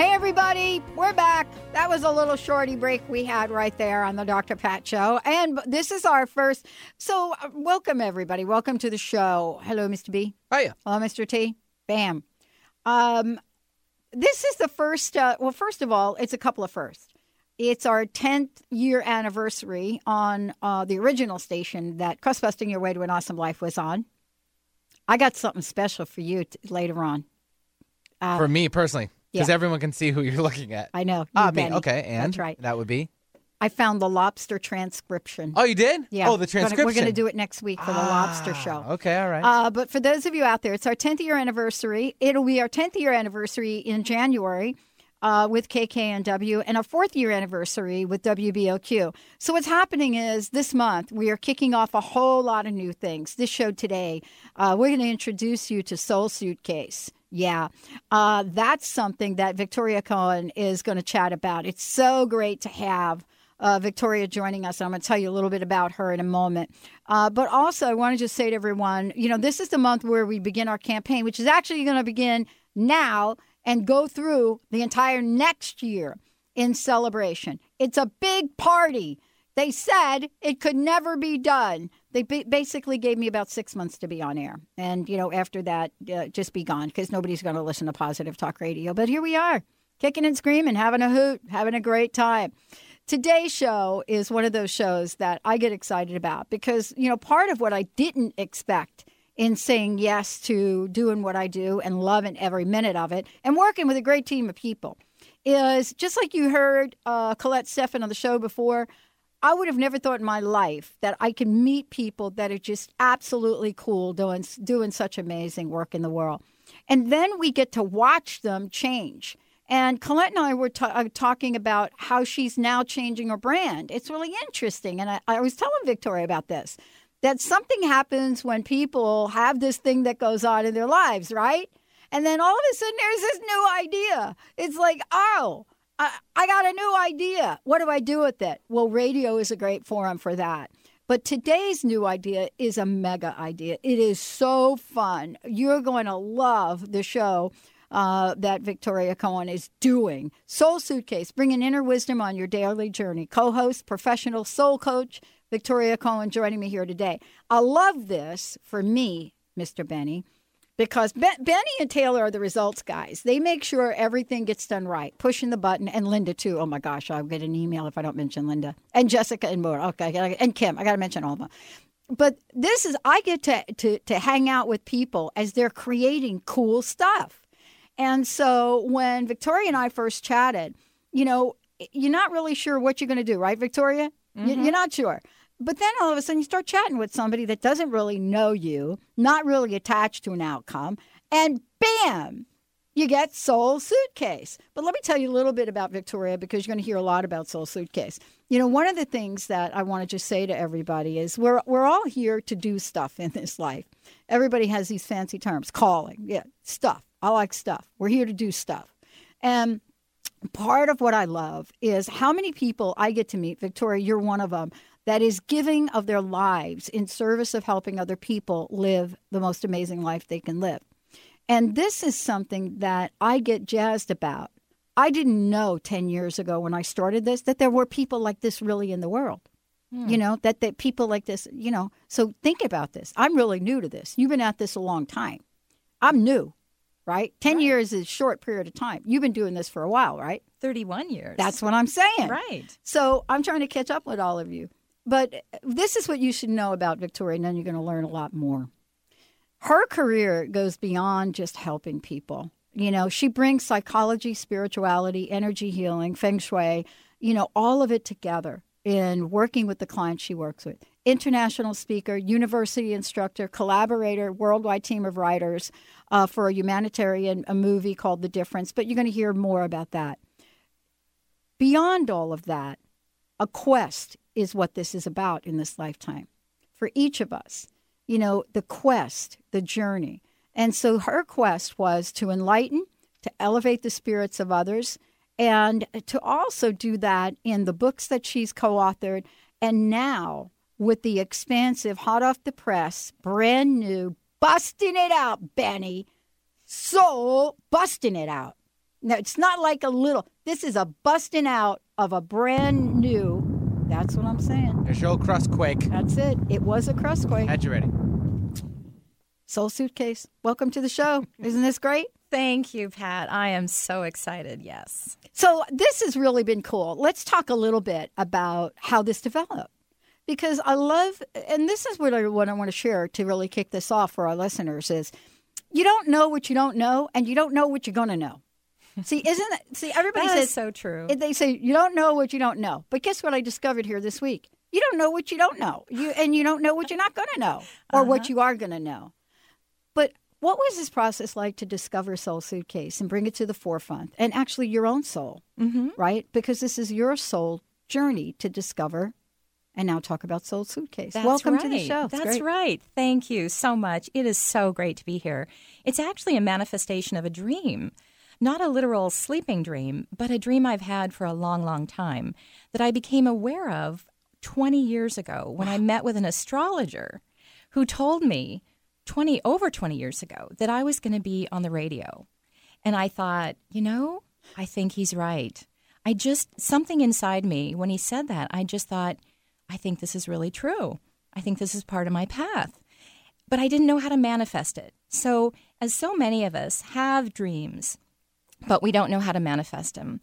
Hey, everybody, we're back. That was a little shorty break we had right there on the Dr. Pat Show. And this is our first. So, uh, welcome, everybody. Welcome to the show. Hello, Mr. B. Hiya. Hello, Mr. T. Bam. Um, this is the first. Uh, well, first of all, it's a couple of firsts. It's our 10th year anniversary on uh, the original station that Crust Busting Your Way to an Awesome Life was on. I got something special for you t- later on. Uh, For me personally, because yeah. everyone can see who you're looking at. I know. Ah, me. Okay, and That's right. that would be. I found the lobster transcription. Oh, you did? Yeah. Oh, the transcription. we're going to do it next week for the lobster Ah, show. Okay, all right. Uh, but for those of you out there, it's our 10th year anniversary. It'll be our 10th year anniversary in January uh, with KKNW and our fourth year anniversary with WBOQ. So what's happening is this month we are kicking off a whole lot of new things. This show today, uh, we're going to introduce you to Soul Suitcase. Yeah, uh, that's something that Victoria Coen is going to chat about. It's so great to have uh, Victoria joining us. I'm going to tell you a little bit about her in a moment. Uh, but also, I want to just say to everyone, you know, this is the month where we begin our campaign, which is actually going to begin now and go through the entire next year in celebration. It's a big party. They said it could never be done. They basically gave me about six months to be on air. And, you know, after that, uh, just be gone because nobody's going to listen to Positive Talk Radio. But here we are, kicking and screaming, having a hoot, having a great time. Today's show is one of those shows that I get excited about because, you know, part of what I didn't expect in saying yes to doing what I do and loving every minute of it and working with a great team of people is just like you heard uh, Colette Steffen on the show before. I would have never thought in my life that I could meet people that are just absolutely cool doing doing such amazing work in the world. And then we get to watch them change. And Colette and I were ta- uh, talking about how she's now changing her brand. It's really interesting. And I, I was telling Victoria about this that something happens when people have this thing that goes on in their lives, right? And then all of a sudden there's this new idea. It's like, oh, I, I got a new idea. What do I do with it? Well, radio is a great forum for that. But today's new idea is a mega idea. It is so fun. You're going to love the show uh, that Victoria Coen is doing. Soul Suitcase, bringing inner wisdom on your daily journey. Co host, professional soul coach, Victoria Coen joining me here today. I love this for me, Mr. Benny, because ben- Benny and Taylor are the results guys. They make sure everything gets done right, pushing the button, and Linda too. Oh my gosh, I'll get an email if I don't mention Linda and Jessica and more. Okay, and Kim. I got to mention all of them. But this is I get to, to to hang out with people as they're creating cool stuff. And so when Victoria and I first chatted, you know, you're not really sure what you're going to do, right, Victoria? You- You're mm-hmm. not sure. But then all of a sudden you start chatting with somebody that doesn't really know you, not really attached to an outcome, and bam, you get Soul Suitcase. But let me tell you a little bit about Victoria because you're going to hear a lot about Soul Suitcase. You know, one of the things that I want to just say to everybody is we're we're all here to do stuff in this life. Everybody has these fancy terms, calling, yeah, stuff. I like stuff. We're here to do stuff. And part of what I love is how many people I get to meet. Victoria, you're one of them that is giving of their lives in service of helping other people live the most amazing life they can live. And this is something that I get jazzed about. I didn't know 10 years ago when I started this that there were people like this really in the world. Hmm. You know, that, that people like this, you know. So think about this. I'm really new to this. You've been at this a long time. I'm new, right? 10 Right. years is a short period of time. You've been doing this for a while, right? 31 years. That's what I'm saying. right. So I'm trying to catch up with all of you. But this is what you should know about Victoria, and then you're going to learn a lot more. Her career goes beyond just helping people. You know, she brings psychology, spirituality, energy healing, feng shui, you know, all of it together in working with the clients she works with. International speaker, university instructor, collaborator, worldwide team of writers uh, for a humanitarian a movie called The Difference. But you're going to hear more about that. Beyond all of that, a quest is what this is about in this lifetime for each of us. You know, the quest, the journey. And so her quest was to enlighten, to elevate the spirits of others, and to also do that in the books that she's co authored. And now, with the expansive, hot off the press, brand new, busting it out, Benny. So, busting it out. Now, it's not like a little. This is a busting out of a brand new. That's what I'm saying. There's your crust quake. That's it. It was a crust quake. Had you ready? Soul Suitcase. Welcome to the show. Isn't this great? Thank you, Pat. I am so excited. Yes. So, this has really been cool. Let's talk a little bit about how this developed. Because I love, and this is what I, what I want to share to really kick this off for our listeners is you don't know what you don't know, and you don't know what you're going to know. See, isn't it? See, everybody That says so true. they say you don't know what you don't know. But guess what I discovered here this week? You don't know what you don't know. You and you don't know what you're not going to know or what you are going to know. But what was this process like to discover Soul Suitcase and bring it to the forefront and actually your own soul, mm-hmm. right? Because this is your soul journey to discover and now talk about Soul Suitcase. That's Welcome right. to the show. It's That's great. right. Thank you so much. It is so great to be here. It's actually a manifestation of a dream, not a literal sleeping dream, but a dream I've had for a long, long time that I became aware of 20 years ago when I met with an astrologer who told me 20 over 20 years ago that I was going to be on the radio. And I thought, you know, I think he's right. I just something inside me when he said that, I just thought I think this is really true. I think this is part of my path. But I didn't know how to manifest it. So, as so many of us have dreams, but we don't know how to manifest them,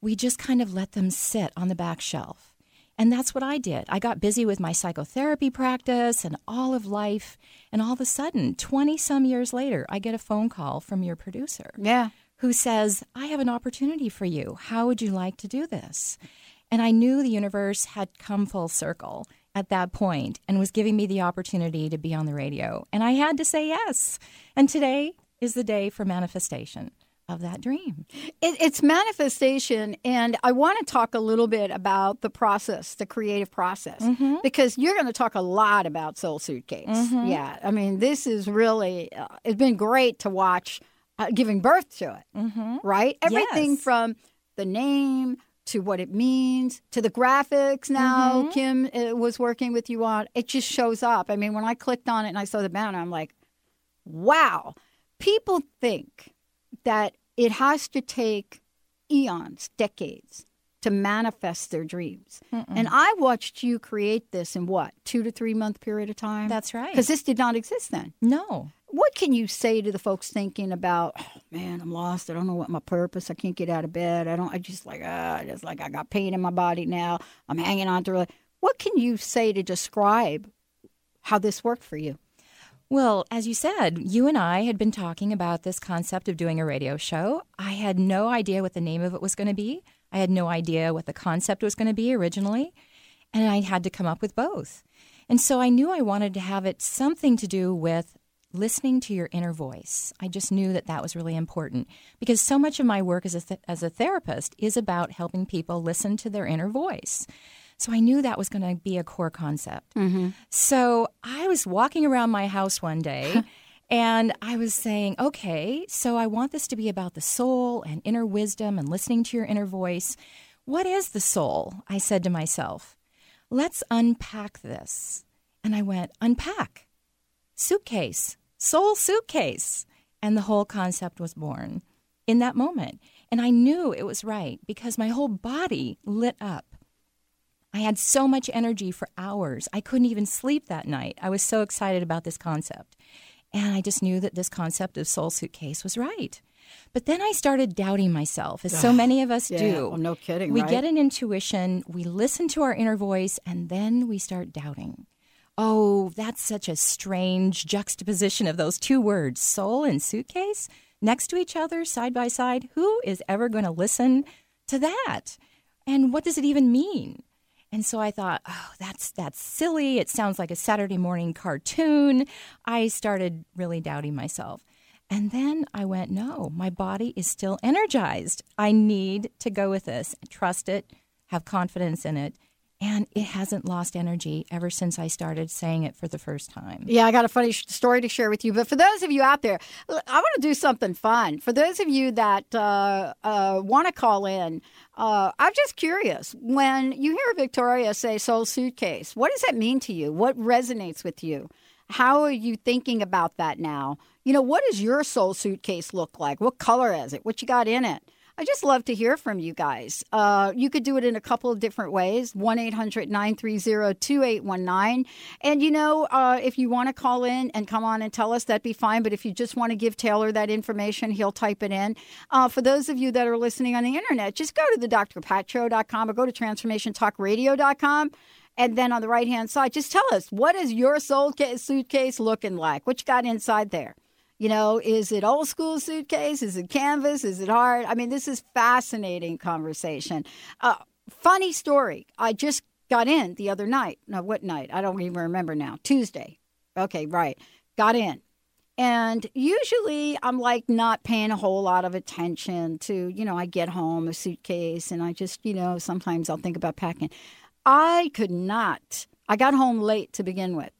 we just kind of let them sit on the back shelf. And that's what I did. I got busy with my psychotherapy practice and all of life. And all of a sudden, 20 some years later, I get a phone call from your producer Yeah. who says, I have an opportunity for you. How would you like to do this? And I knew the universe had come full circle at that point and was giving me the opportunity to be on the radio. And I had to say yes. And today is the day for manifestation of that dream. It, it's manifestation, and I want to talk a little bit about the process, the creative process, Mm-hmm. because you're going to talk a lot about Soul Suitcase. Yeah, I mean, this is really uh, it's been great to watch uh, giving birth to it, Mm-hmm. right? Everything Yes. from the name to what it means to the graphics. Now Mm-hmm. Kim uh, was working with you on it. Just shows up. I mean, when I clicked on it and I saw the banner, I'm like, wow. People think that it has to take eons, decades to manifest their dreams. And I watched you create this in what, two to three month period of time? That's right. Because this did not exist then. No. What can you say to the folks thinking about, oh, man, I'm lost. I don't know what my purpose. I can't get out of bed. I don't. I just like, ah, I just like I got pain in my body now. I'm hanging on to it. What can you say to describe how this worked for you? Well, as you said, you and I had been talking about this concept of doing a radio show. I had no idea what the name of it was going to be. I had no idea what the concept was going to be originally. And I had to come up with both. And so I knew I wanted to have it something to do with listening to your inner voice. I just knew that that was really important because so much of my work as a, th- as a therapist is about helping people listen to their inner voice. So I knew that was going to be a core concept. Mm-hmm. So I was walking around my house one day and I was saying, okay, so I want this to be about the soul and inner wisdom and listening to your inner voice. What is the soul? I said to myself. Let's unpack this. And I went, unpack. Suitcase, soul suitcase. And the whole concept was born in that moment. And I knew it was right because my whole body lit up. I had so much energy for hours. I couldn't even sleep that night. I was so excited about this concept. And I just knew that this concept of soul suitcase was right. But then I started doubting myself, as so many of us Yeah, do. well, no kidding, We right? get an intuition, we listen to our inner voice, and then we start doubting. Oh, that's such a strange juxtaposition of those two words, soul and suitcase, next to each other, side by side. Who is ever going to listen to that? And what does it even mean? And so I thought, oh, that's that's silly. It sounds like a Saturday morning cartoon. I started really doubting myself. And then I went, no, my body is still energized. I need to go with this, trust it, have confidence in it. And it hasn't lost energy ever since I started saying it for the first time. Yeah, I got a funny sh- story to share with you. But for those of you out there, I want to do something fun. For those of you that uh, uh, want to call in, uh, I'm just curious. When you hear Victoria say soul suitcase, what does that mean to you? What resonates with you? How are you thinking about that now? You know, what does your soul suitcase look like? What color is it? What you got in it? I just love to hear from you guys. Uh, you could do it in a couple of different ways 1 800 930 2819. And, you know, uh, if you want to call in and come on and tell us, that'd be fine. But if you just want to give Taylor that information, he'll type it in. Uh, for those of you that are listening on the internet, just go to the drpatshow.com or go to transformationtalkradio.com. And then on the right hand side, just tell us what is your soul suitcase looking like? What you got inside there? You know, is it old school suitcase? Is it canvas? Is it hard? I mean, this is fascinating conversation. Uh, funny story. I just got in the other night. No, what night? I don't even remember now. Tuesday. Okay, right. Got in. And usually I'm like not paying a whole lot of attention to, you know, I get home, a suitcase, and I just, you know, sometimes I'll think about packing. I could not. I got home late to begin with.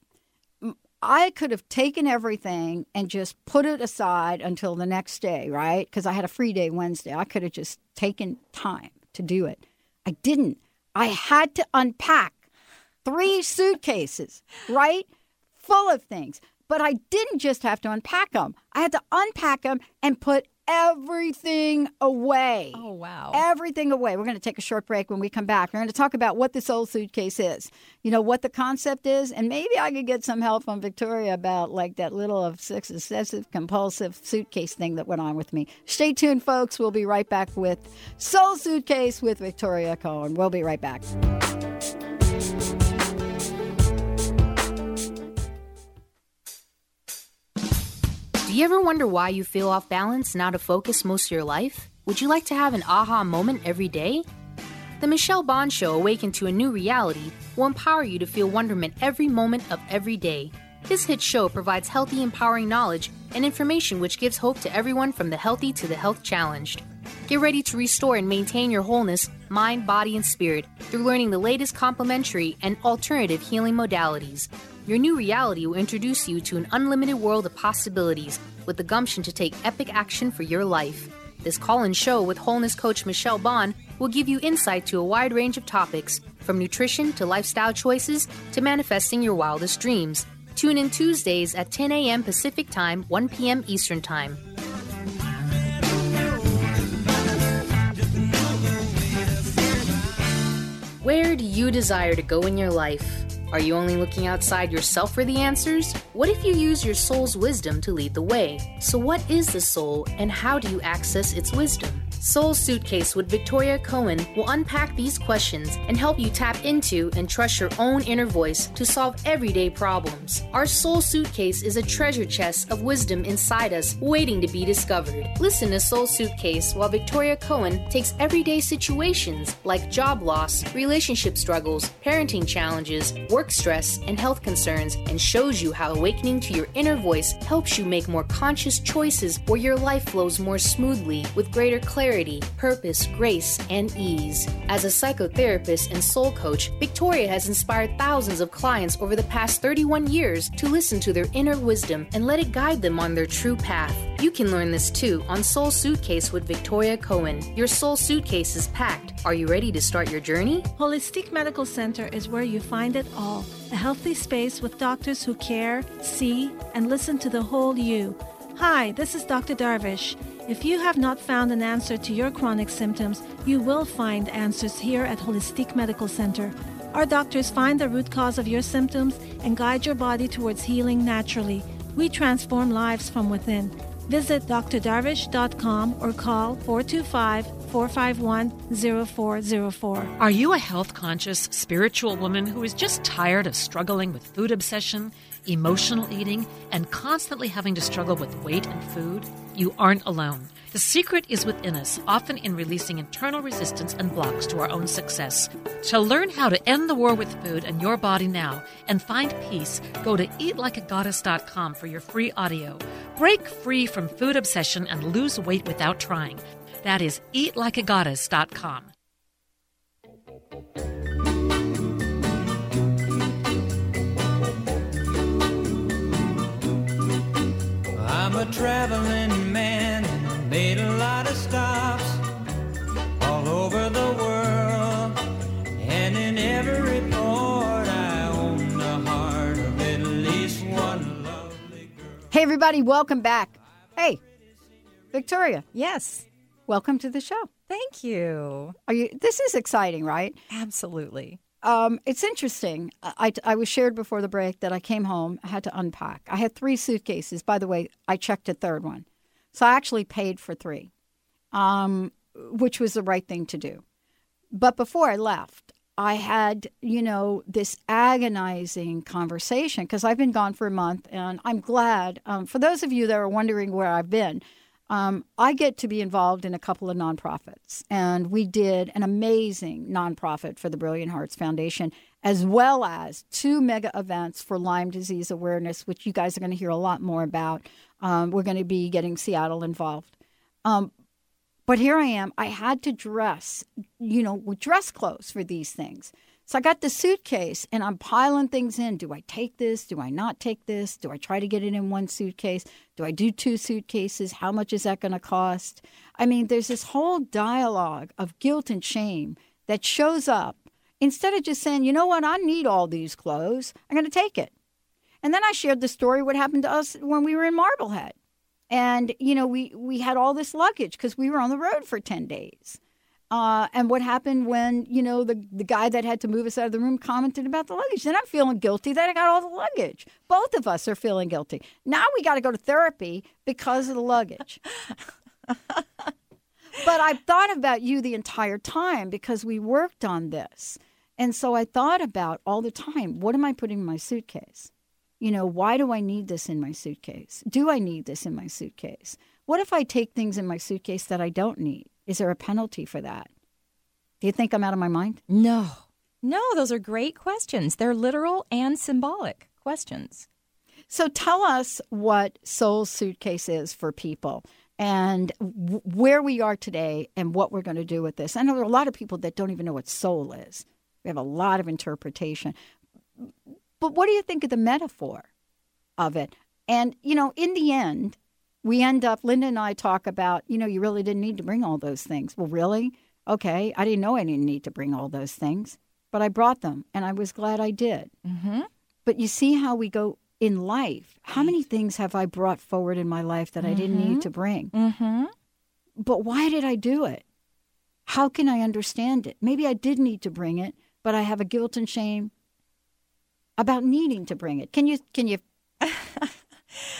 I could have taken everything and just put it aside until the next day, right? Because I had a free day Wednesday. I could have just taken time to do it. I didn't. I had to unpack three suitcases, right? Full of things. But I didn't just have to unpack them, I had to unpack them and put everything away. Oh, wow. Everything away. We're going to take a short break when we come back. We're going to talk about what this soul suitcase is, you know, what the concept is, and maybe I could get some help from Victoria about like that little obsessive compulsive suitcase thing that went on with me. Stay tuned, folks. We'll be right back with Soul Suitcase with Victoria Coen. We'll be right back. Do you ever wonder why you feel off balance and out of focus most of your life? Would you like to have an aha moment every day? The Michelle Bond Show Awaken to a New Reality will empower you to feel wonderment every moment of every day. This hit show provides healthy, empowering knowledge and information which gives hope to everyone from the healthy to the health challenged. Get ready to restore and maintain your wholeness, mind, body, and spirit through learning the latest complementary and alternative healing modalities. Your new reality will introduce you to an unlimited world of possibilities with the gumption to take epic action for your life. This call in show with wholeness coach Michelle Bond will give you insight to a wide range of topics, from nutrition to lifestyle choices to manifesting your wildest dreams. Tune in Tuesdays at 10 a.m. Pacific Time, 1 p.m. Eastern Time. Where do you desire to go in your life? Are you only looking outside yourself for the answers? What if you use your soul's wisdom to lead the way? So, what is the soul and how do you access its wisdom? Soul Suitcase with Victoria Coen will unpack these questions and help you tap into and trust your own inner voice to solve everyday problems. Our Soul Suitcase is a treasure chest of wisdom inside us waiting to be discovered. Listen to Soul Suitcase while Victoria Coen takes everyday situations like job loss, relationship struggles, parenting challenges, work stress, and health concerns and shows you how awakening to your inner voice helps you make more conscious choices where your life flows more smoothly with greater clarity, purpose, grace, and ease. As a psychotherapist and soul coach, Victoria has inspired thousands of clients over the past 31 years to listen to their inner wisdom and let it guide them on their true path. You can learn this too on Soul Suitcase with Victoria Coen. Your soul suitcase is packed. Are you ready to start your journey? Holistic Medical Center is where you find it all a healthy space with doctors who care, see, and listen to the whole you. Hi, this is Dr. Darvish. If you have not found an answer to your chronic symptoms, you will find answers here at Holistic Medical Center. Our doctors find the root cause of your symptoms and guide your body towards healing naturally. We transform lives from within. Visit drdarvish.com or call 425 451 0404. Are you a health conscious, spiritual woman who is just tired of struggling with food obsession, emotional eating, and constantly having to struggle with weight and food? You aren't alone. The secret is within us, often in releasing internal resistance and blocks to our own success. To learn how to end the war with food and your body now and find peace, go to eatlikeagoddess.com for your free audio. Break free from food obsession and lose weight without trying. That is eatlikeagoddess.com. I'm a traveling man, made a lot of stops all over the world. And in every port, I own the heart of at least one lovely girl. Hey, everybody, welcome back. Hey, Victoria, Yes. welcome to the show. Thank you. Are you? This is exciting, right? Absolutely. Um, it's interesting. I, I was shared before the break that I came home, I had to unpack. I had three suitcases. By the way, I checked a third one. So I actually paid for three, um, which was the right thing to do. But before I left, I had, you know, this agonizing conversation because I've been gone for a month and I'm glad. Um, for those of you that are wondering where I've been, um, I get to be involved in a couple of nonprofits. And we did an amazing nonprofit for the Brilliant Hearts Foundation, as well as two mega events for Lyme disease awareness, which you guys are going to hear a lot more about. Um, we're going to be getting Seattle involved. Um, but here I am. I had to dress, you know, dress clothes for these things. So I got the suitcase and I'm piling things in. Do I take this? Do I not take this? Do I try to get it in one suitcase? Do I do two suitcases? How much is that going to cost? I mean, there's this whole dialogue of guilt and shame that shows up instead of just saying, you know what, I need all these clothes. I'm going to take it. And then I shared the story what happened to us when we were in Marblehead. And, you know, we, we had all this luggage because we were on the road for 10 days. Uh, and what happened when, you know, the, the guy that had to move us out of the room commented about the luggage. Then I'm feeling guilty that I got all the luggage. Both of us are feeling guilty. Now we got to go to therapy because of the luggage. but I've thought about you the entire time because we worked on this. And so I thought about all the time what am I putting in my suitcase? You know, why do I need this in my suitcase? Do I need this in my suitcase? What if I take things in my suitcase that I don't need? Is there a penalty for that? Do you think I'm out of my mind? No. No, those are great questions. They're literal and symbolic questions. So tell us what Soul Suitcase is for people and w- where we are today and what we're going to do with this. I know there are a lot of people that don't even know what soul is. We have a lot of interpretation. But what do you think of the metaphor of it? And, you know, in the end, we end up, Linda and I talk about, you know, you really didn't need to bring all those things. Well, really? Okay. I didn't know I didn't need to bring all those things, but I brought them and I was glad I did. Mm-hmm. But you see how we go in life. How many things have I brought forward in my life that I didn't need to bring? Mm-hmm. But why did I do it? How can I understand it? Maybe I did need to bring it, but I have a guilt and shame about needing to bring it. Can you can you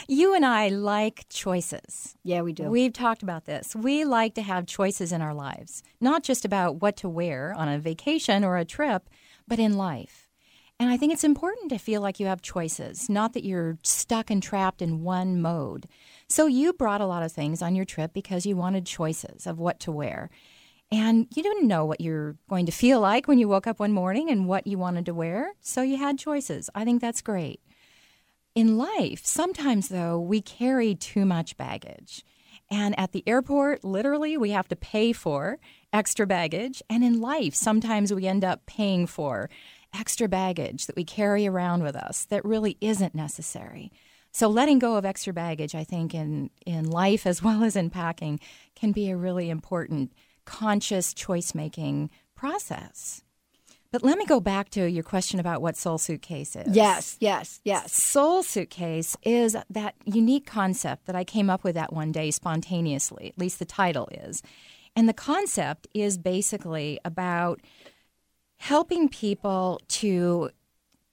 You and I like choices. Yeah, we do. We've talked about this. We like to have choices in our lives, not just about what to wear on a vacation or a trip, but in life. And I think it's important to feel like you have choices, not that you're stuck and trapped in one mode. So you brought a lot of things on your trip because you wanted choices of what to wear. And you didn't know what you're going to feel like when you woke up one morning and what you wanted to wear. So you had choices. I think that's great. In life, sometimes though, we carry too much baggage. And at the airport, literally, we have to pay for extra baggage. And in life, sometimes we end up paying for extra baggage that we carry around with us that really isn't necessary. So letting go of extra baggage, I think, in, in life as well as in packing, can be a really important conscious choice making process. But let me go back to your question about what Soul Suitcase is. yes, yes, yes. Soul Suitcase is that unique concept that I came up with that one day spontaneously, at least the title is. And the concept is basically about helping people to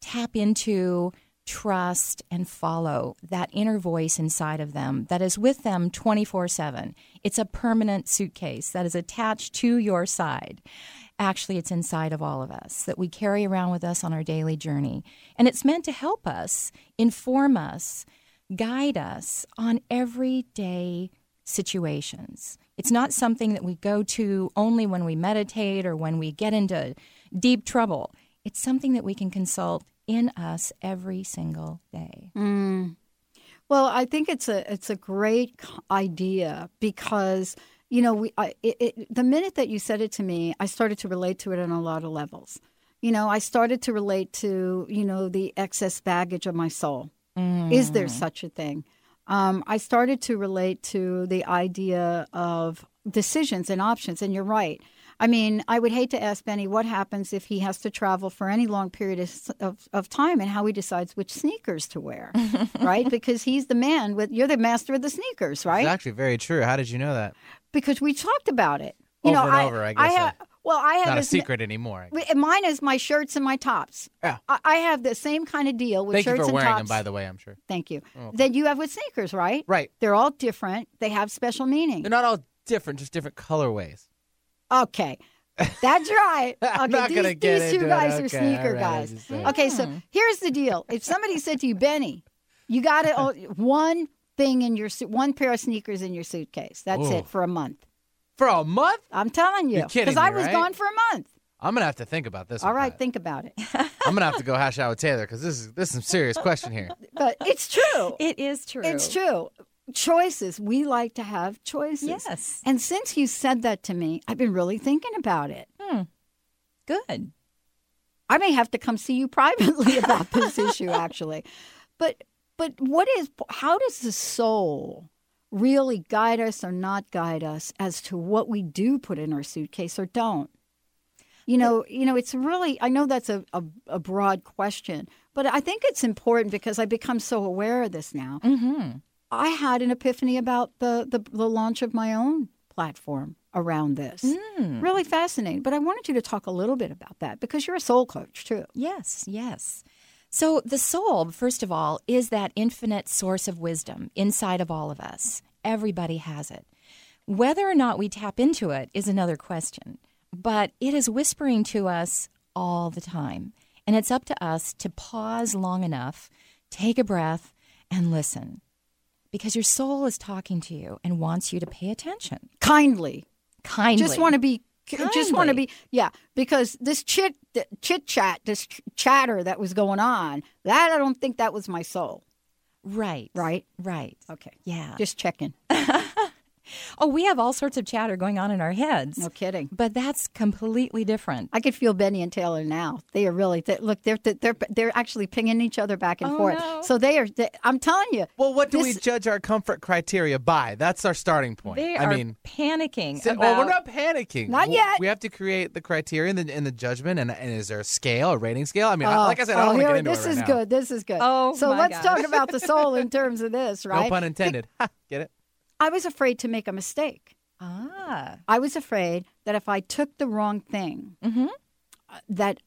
tap into trust, and follow that inner voice inside of them that is with them 24 7. It's a permanent suitcase that is attached to your side. Actually, it's inside of all of us that we carry around with us on our daily journey. And it's meant to help us, inform us, guide us on everyday situations. It's not something that we go to only when we meditate or when we get into deep trouble. It's something that we can consult in us every single day. Mm. Well, I think it's a it's a great idea because you know we I, it, it, the minute that you said it to me, I started to relate to it on a lot of levels. You know, I started to relate to you know the excess baggage of my soul. Is there such a thing? Um, I started to relate to the idea of decisions and options, and you're right. I mean, I would hate to ask Benny what happens if he has to travel for any long period of, of, of time and how he decides which sneakers to wear, right? Because he's the man with, you're the master of the sneakers, right? It's actually very true. How did you know that? Because we talked about it. You Over know, and I, over, I guess have, uh, well, I have Not a this- secret anymore. I guess. w- Mine is my shirts and my tops. Yeah. I, I have the same kind of deal with Thank you shirts for and wearing tops. them, by the way, I'm sure. Thank you. Oh. That you have with sneakers, right? Right. They're all different. They have special meaning. They're not all different, just different colorways. Okay. That's right. Okay, I'm not these, gonna get these two into it. guys are Okay, sneaker all right, I guys. Okay, so hmm. here's the deal. If somebody said to you, Benny, you got to one thing in your suit, one pair of sneakers in your suitcase. That's Ooh. it for a month. For a month? I'm telling you, You're I was right? gone for a month. I'm gonna have to think about this. All one, right, Pat. think about it. I'm gonna have to go hash out with Taylor because this is this is some serious question here. But it's true. It is true. It's true. Choices. We like to have choices. Yes. And since you said that to me, I've been really thinking about it. Hmm. Good. I may have to come see you privately about this issue, actually. But but what is how does the soul really guide us or not guide us as to what we do put in our suitcase or don't? You know, you know, it's really I know that's a, a, a broad question, but I think it's important because I become so aware of this now. Mm-hmm. I had an epiphany about the, the, the launch of my own platform around this. Mm. Really fascinating. But I wanted you to talk a little bit about that because you're a soul coach too. Yes, yes. So the soul, first of all, is that infinite source of wisdom inside of all of us. Everybody has it. Whether or not we tap into it is another question, but it is whispering to us all the time. And it's up to us to pause long enough, take a breath, and listen. Because your soul is talking to you and wants you to pay attention. Kindly. Kindly. Just want to be just want to be yeah because this chit chit chat this ch- chatter that was going on that I don't think that was my soul Right. right Right. okay Yeah. just checking Oh, we have all sorts of chatter going on in our heads. no kidding But that's completely different. I could feel Benny and Taylor now. They are really they, look. They're they're they're actually pinging each other back and Oh, forth. no. So they are. They, I'm telling you. Well, what do we judge our comfort criteria by? That's our starting point. They I are mean, panicking. si- about, well, we're not panicking. Not W- yet. We have to create the criteria and the, and the judgment. And, and is there a scale, a rating scale? I mean, I- Oh, like I said, I oh, don't want to get into this it right is now. good. This is good. Oh, so my let's gosh. talk about the soul in terms of this, right? No pun intended. Get it? I was afraid to make a mistake. Ah. I was afraid that if I took the wrong thing, Mm-hmm. uh, that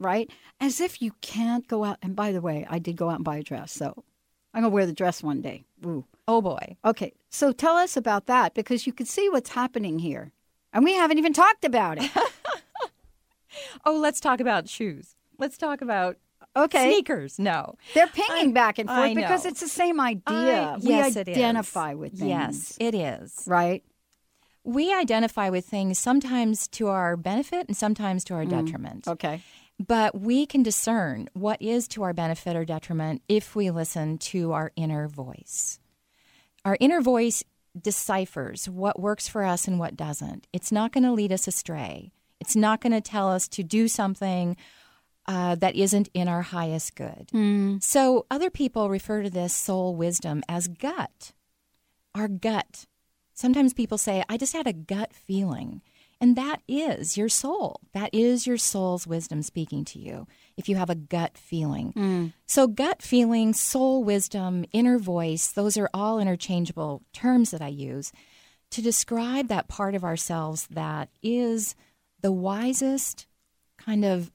right, as if you can't go out. And by the way, I did go out and buy a dress, so I'm gonna wear the dress one day. Ooh. Oh boy. Okay, so tell us about that because you could see what's happening here, and we haven't even talked about it. Oh, let's talk about shoes. Let's talk about Okay, sneakers. No. they're pinging back and forth because it's the same idea. I- we yes, it is. identify with things. Yes, it is. right. We identify with things sometimes to our benefit and sometimes to our mm. detriment. Okay. But we can discern what is to our benefit or detriment if we listen to our inner voice. Our inner voice deciphers what works for us and what doesn't. It's not going to lead us astray. It's not going to tell us to do something uh, that isn't in our highest good. So other people refer to this soul wisdom as gut. Our gut. Sometimes people say, I just had a gut feeling. And that is your soul. That is your soul's wisdom speaking to you if you have a gut feeling. So, gut feeling, soul wisdom, inner voice, those are all interchangeable terms that I use to describe that part of ourselves that is the wisest, kind of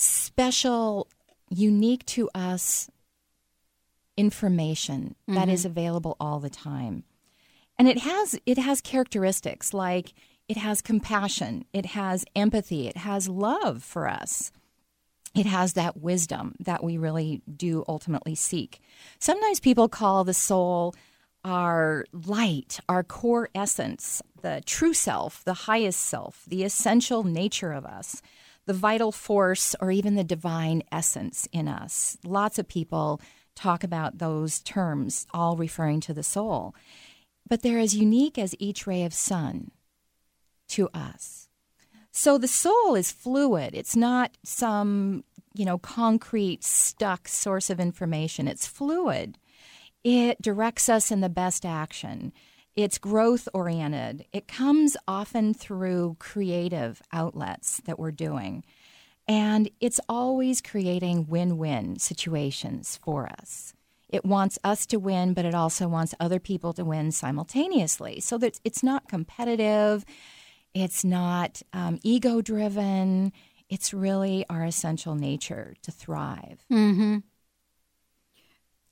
special unique to us information that is mm-hmm. available all the time. And it has it has characteristics like it has compassion, it has empathy, it has love for us. It has that wisdom that we really do ultimately seek. Sometimes people call the soul our light, our core essence, the true self, the highest self, the essential nature of us, the vital force, or even the divine essence in us. Lots of people talk about those terms, all referring to the soul. But they're as unique as each ray of sun to us. So the soul is fluid. It's not some, you know, concrete, stuck source of information. It's fluid. It directs us in the best action. It's growth oriented. It comes often through creative outlets that we're doing. And it's always creating win win situations for us. It wants us to win, but it also wants other people to win simultaneously. So that it's not competitive, it's not um, ego driven. It's really our essential nature to thrive. Mm-hmm.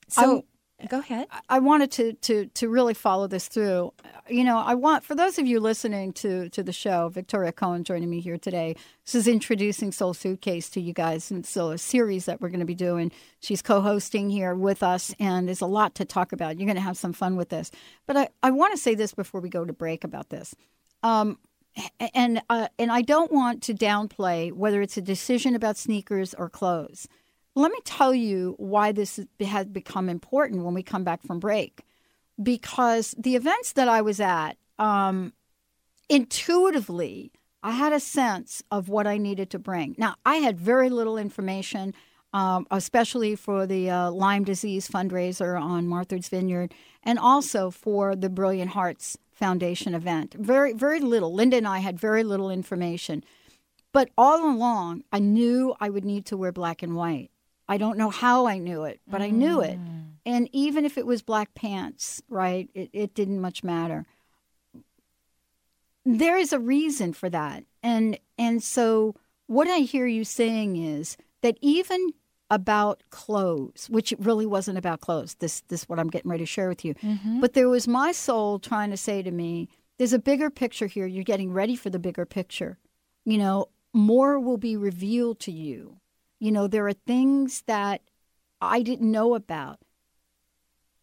So, go ahead. I wanted to to to really follow this through. You know, I want for those of you listening to to the show, Victoria Coen joining me here today. This is introducing Soul Suitcase to you guys, and so a series that we're going to be doing. She's co-hosting here with us, and there's a lot to talk about. You're going to have some fun with this. But I I want to say this before we go to break about this. Um, and uh, and I don't want to downplay whether it's a decision about sneakers or clothes. Let me tell you why this has become important when we come back from break. Because the events that I was at, um, intuitively, I had a sense of what I needed to bring. Now, I had very little information, um, especially for the uh, Lyme disease fundraiser on Martha's Vineyard, and also for the Brilliant Hearts Foundation event. Very, very little. Linda and I had very little information. But all along, I knew I would need to wear black and white. I don't know how I knew it, but I knew it. Mm. And even if it was black pants, right, it, it didn't much matter. There is a reason for that. And and so what I hear you saying is that even about clothes, which it really wasn't about clothes. This this what I'm getting ready to share with you. Mm-hmm. But there was my soul trying to say to me, there's a bigger picture here. You're getting ready for the bigger picture. You know, more will be revealed to you. You know, there are things that I didn't know about.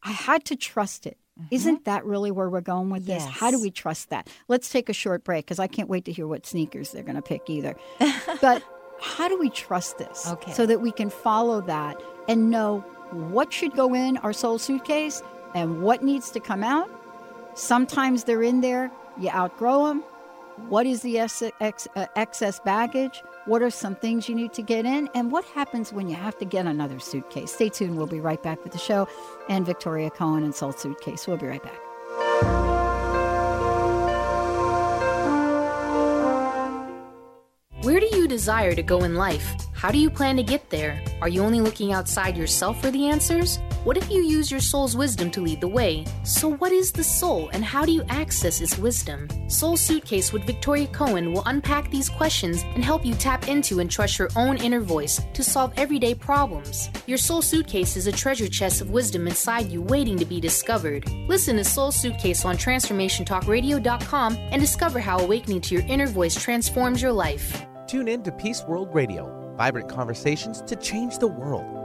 I had to trust it. not mm-hmm. that really where we're going with this? How do we trust that? Let's take a short break because I can't wait to hear what sneakers they're going to pick either. but how do we trust this? Okay. So that we can follow that and know what should go in our soul suitcase and what needs to come out. Sometimes they're in there, you outgrow them. What is the ex- ex- uh, excess baggage? What are some things you need to get in? And what happens when you have to get another suitcase? Stay tuned. We'll be right back with the show and Victoria Coen and Soul Suitcase. We'll be right back. Where do you desire to go in life? How do you plan to get there? Are you only looking outside yourself for the answers? What if you use your soul's wisdom to lead the way? So, what is the soul and how do you access its wisdom? Soul Suitcase with Victoria Coen will unpack these questions and help you tap into and trust your own inner voice to solve everyday problems. Your soul suitcase is a treasure chest of wisdom inside you waiting to be discovered. Listen to Soul Suitcase on TransformationTalkRadio.com and discover how awakening to your inner voice transforms your life. Tune in to Peace World Radio, vibrant conversations to change the world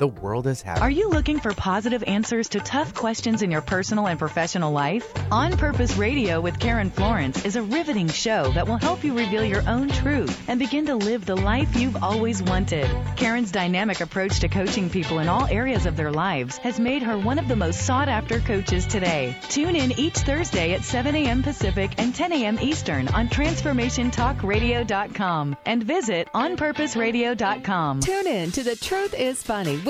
The world is happy. Are you looking for positive answers to tough questions in your personal and professional life? On Purpose Radio with Karen Florence is a riveting show that will help you reveal your own truth and begin to live the life you've always wanted. Karen's dynamic approach to coaching people in all areas of their lives has made her one of the most sought after coaches today. Tune in each Thursday at 7 a.m. Pacific and 10 a.m. Eastern on TransformationTalkRadio.com and visit OnPurposeRadio.com. Tune in to The Truth is Funny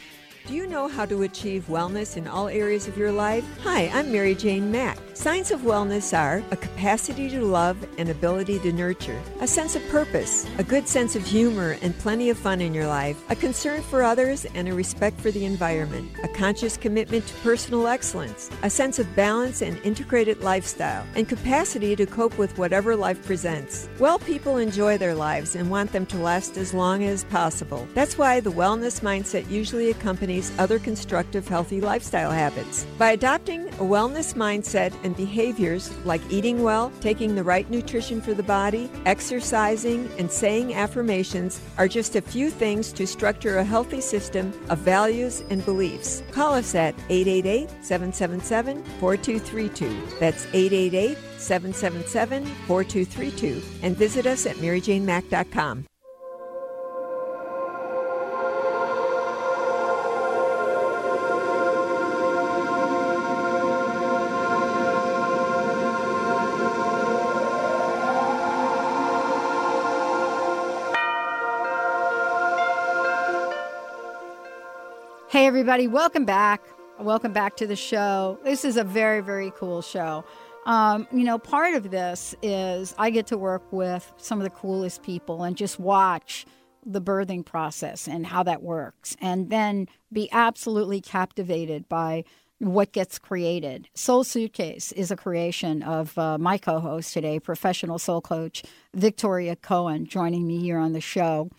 Do you know how to achieve wellness in all areas of your life? Hi, I'm Mary Jane Mack. Signs of wellness are a capacity to love and ability to nurture, a sense of purpose, a good sense of humor and plenty of fun in your life, a concern for others and a respect for the environment, a conscious commitment to personal excellence, a sense of balance and integrated lifestyle, and capacity to cope with whatever life presents. Well people enjoy their lives and want them to last as long as possible. That's why the wellness mindset usually accompanies other constructive, healthy lifestyle habits. By adopting a wellness mindset and behaviors like eating well, taking the right nutrition for the body, exercising, and saying affirmations are just a few things to structure a healthy system of values and beliefs. Call us at 888 777 4232. That's 888 777 4232. And visit us at MaryJaneMack.com. Hey, everybody, welcome back. Welcome back to the show. This is a very, very cool show. Um, you know, part of this is I get to work with some of the coolest people and just watch the birthing process and how that works, and then be absolutely captivated by what gets created. Soul Suitcase is a creation of uh, my co host today, professional soul coach Victoria Coen, joining me here on the show.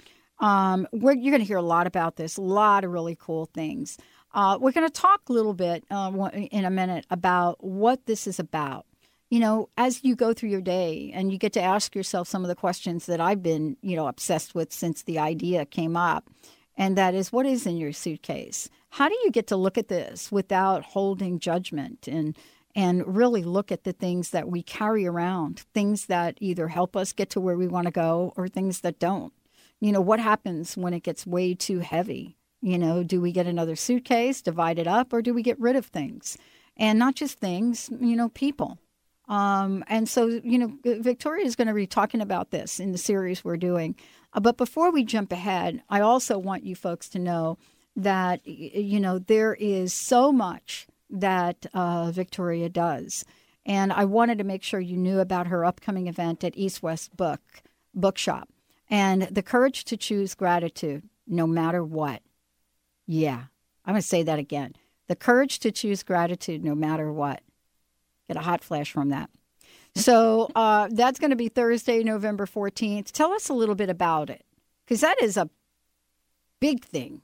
Um, you're going to hear a lot about this, a lot of really cool things. Uh, we're going to talk a little bit uh, in a minute about what this is about. You know, as you go through your day and you get to ask yourself some of the questions that I've been, you know, obsessed with since the idea came up, and that is what is in your suitcase? How do you get to look at this without holding judgment and and really look at the things that we carry around, things that either help us get to where we want to go or things that don't? You know, what happens when it gets way too heavy? You know, do we get another suitcase, divide it up, or do we get rid of things? And not just things, you know, people. Um, and so, you know, Victoria is going to be talking about this in the series we're doing. Uh, but before we jump ahead, I also want you folks to know that, you know, there is so much that uh, Victoria does. And I wanted to make sure you knew about her upcoming event at East West Book Bookshop and the courage to choose gratitude no matter what. Yeah, I'm going to say that again. The courage to choose gratitude no matter what. Get a hot flash from that. So uh, that's going to be Thursday, November 14th. Tell us a little bit about it, because that is a big thing.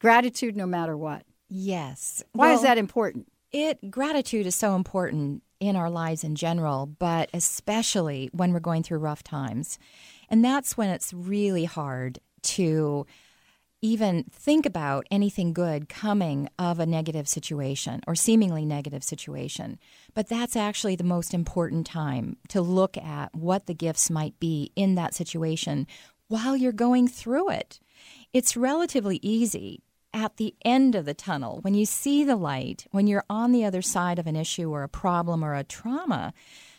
Gratitude no matter what. Yes. Why well, is that important? It gratitude is so important in our lives in general, but especially when we're going through rough times. And that's when it's really hard to even think about anything good coming of a negative situation or seemingly negative situation. But that's actually the most important time to look at what the gifts might be in that situation while you're going through it. It's relatively easy at the end of the tunnel, when you see the light, when you're on the other side of an issue or a problem or a trauma,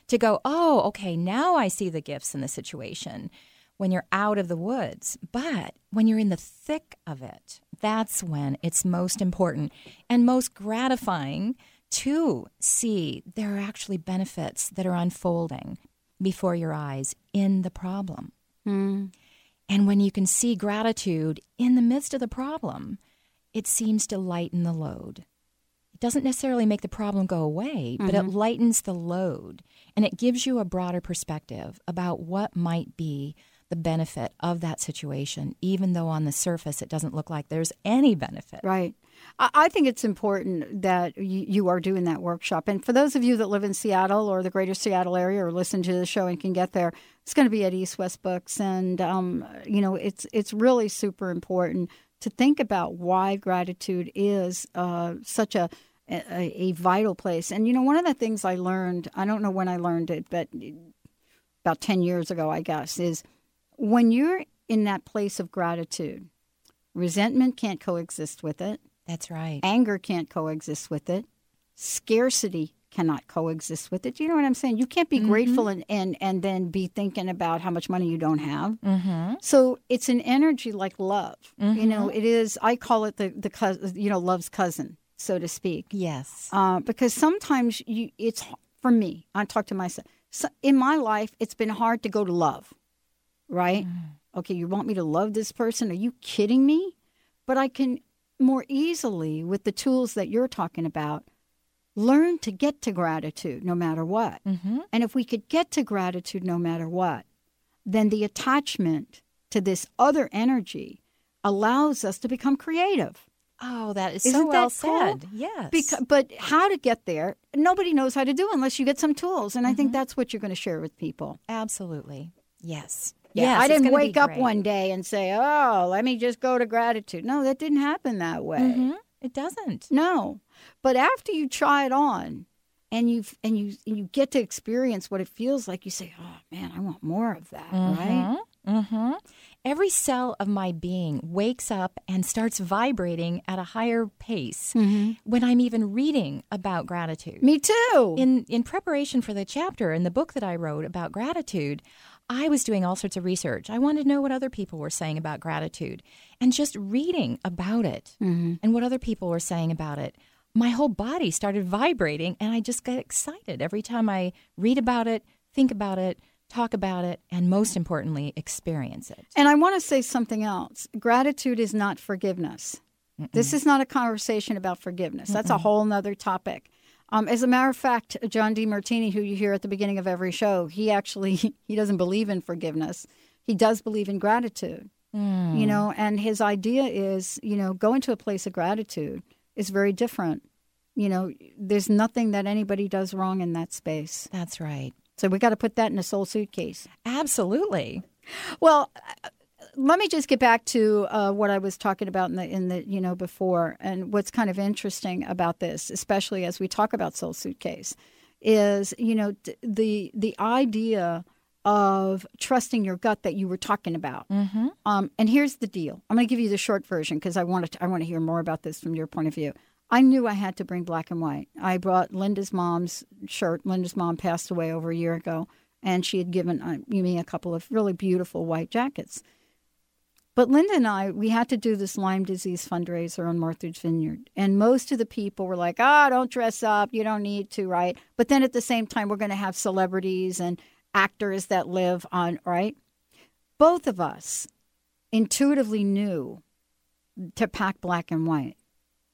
to go, oh, okay, now I see the gifts in the situation when you're out of the woods. But when you're in the thick of it, that's when it's most important and most gratifying to see there are actually benefits that are unfolding before your eyes in the problem. Mm. And when you can see gratitude in the midst of the problem, it seems to lighten the load. It doesn't necessarily make the problem go away, but Mm-hmm. it lightens the load and it gives you a broader perspective about what might be the benefit of that situation, even though on the surface it doesn't look like there's any benefit. Right. I think it's important that you, you are doing that workshop. And for those of you that live in Seattle or the greater Seattle area or listen to the show and can get there, it's going to be at East West Books. And, um, you know, it's, it's really super important to think about why gratitude is uh, such a, a a vital place. And you know, one of the things I learned, I don't know when I learned it, but about 10 years ago, I guess, is when you're in that place of gratitude, resentment can't coexist with it. That's right. Anger can't coexist with it. Scarcity cannot coexist with it. Do you know what I'm saying? You can't be Mm-hmm. grateful and, and, and then be thinking about how much money you don't have. Mm-hmm. So it's an energy like love. You know, it is, I call it the, the you know, love's cousin, so to speak. Yes. Uh, because sometimes you, it's for me. I talk to myself. So in my life, it's been hard to go to love, right? Okay, you want me to love this person? Are you kidding me? But I can more easily, with the tools that you're talking about, learn to get to gratitude no matter what. Mm-hmm. And if we could get to gratitude no matter what, then the attachment to this other energy allows us to become creative. Oh, that is Isn't so well that cool? said. Yes. Because, but how to get there, nobody knows how to do unless you get some tools. And I Mm-hmm. think that's what you're going to share with people. Absolutely. Yes. Yeah, Yes, I didn't wake up one day and say, "Oh, let me just go to gratitude." No, that didn't happen that way. Mhm. It doesn't. No, but after you try it on, and you and you and you get to experience what it feels like, you say, "Oh man, I want more of that." Right? Mm-hmm. Every cell of my being wakes up and starts vibrating at a higher pace when I'm even reading about gratitude. Me too. In in preparation for the chapter in the book that I wrote about gratitude, I was doing all sorts of research. I wanted to know what other people were saying about gratitude, and just reading about it and what other people were saying about it. My whole body started vibrating, and I just got excited every time I read about it, think about it, talk about it, and most importantly, experience it. And I want to say something else. Gratitude is not forgiveness. This is not a conversation about forgiveness. That's a whole nother topic. Um, as a matter of fact, John Demartini, who you hear at the beginning of every show, he actually he doesn't believe in forgiveness. He does believe in gratitude. You know, and his idea is, you know, go into a place of gratitude is very different. You know, there's nothing that anybody does wrong in that space. That's right. So we got to put that in a soul suitcase. Absolutely. Well, let me just get back to uh, what I was talking about in the in the you know before, and what's kind of interesting about this, especially as we talk about Soul Suitcase, is you know d- the the idea of trusting your gut that you were talking about. Mm-hmm. Um, and here's the deal: I'm going to give you the short version because I want to I want to hear more about this from your point of view. I knew I had to bring black and white. I brought Linda's mom's shirt. Linda's mom passed away over a year ago, and she had given uh, me a couple of really beautiful white jackets. But Linda and I, we had to do this Lyme disease fundraiser on Martha's Vineyard. And most of the people were like, ah, don't dress up. You don't need to, right? But then at the same time, we're going to have celebrities and actors that live on, right? Both of us intuitively knew to pack black and white,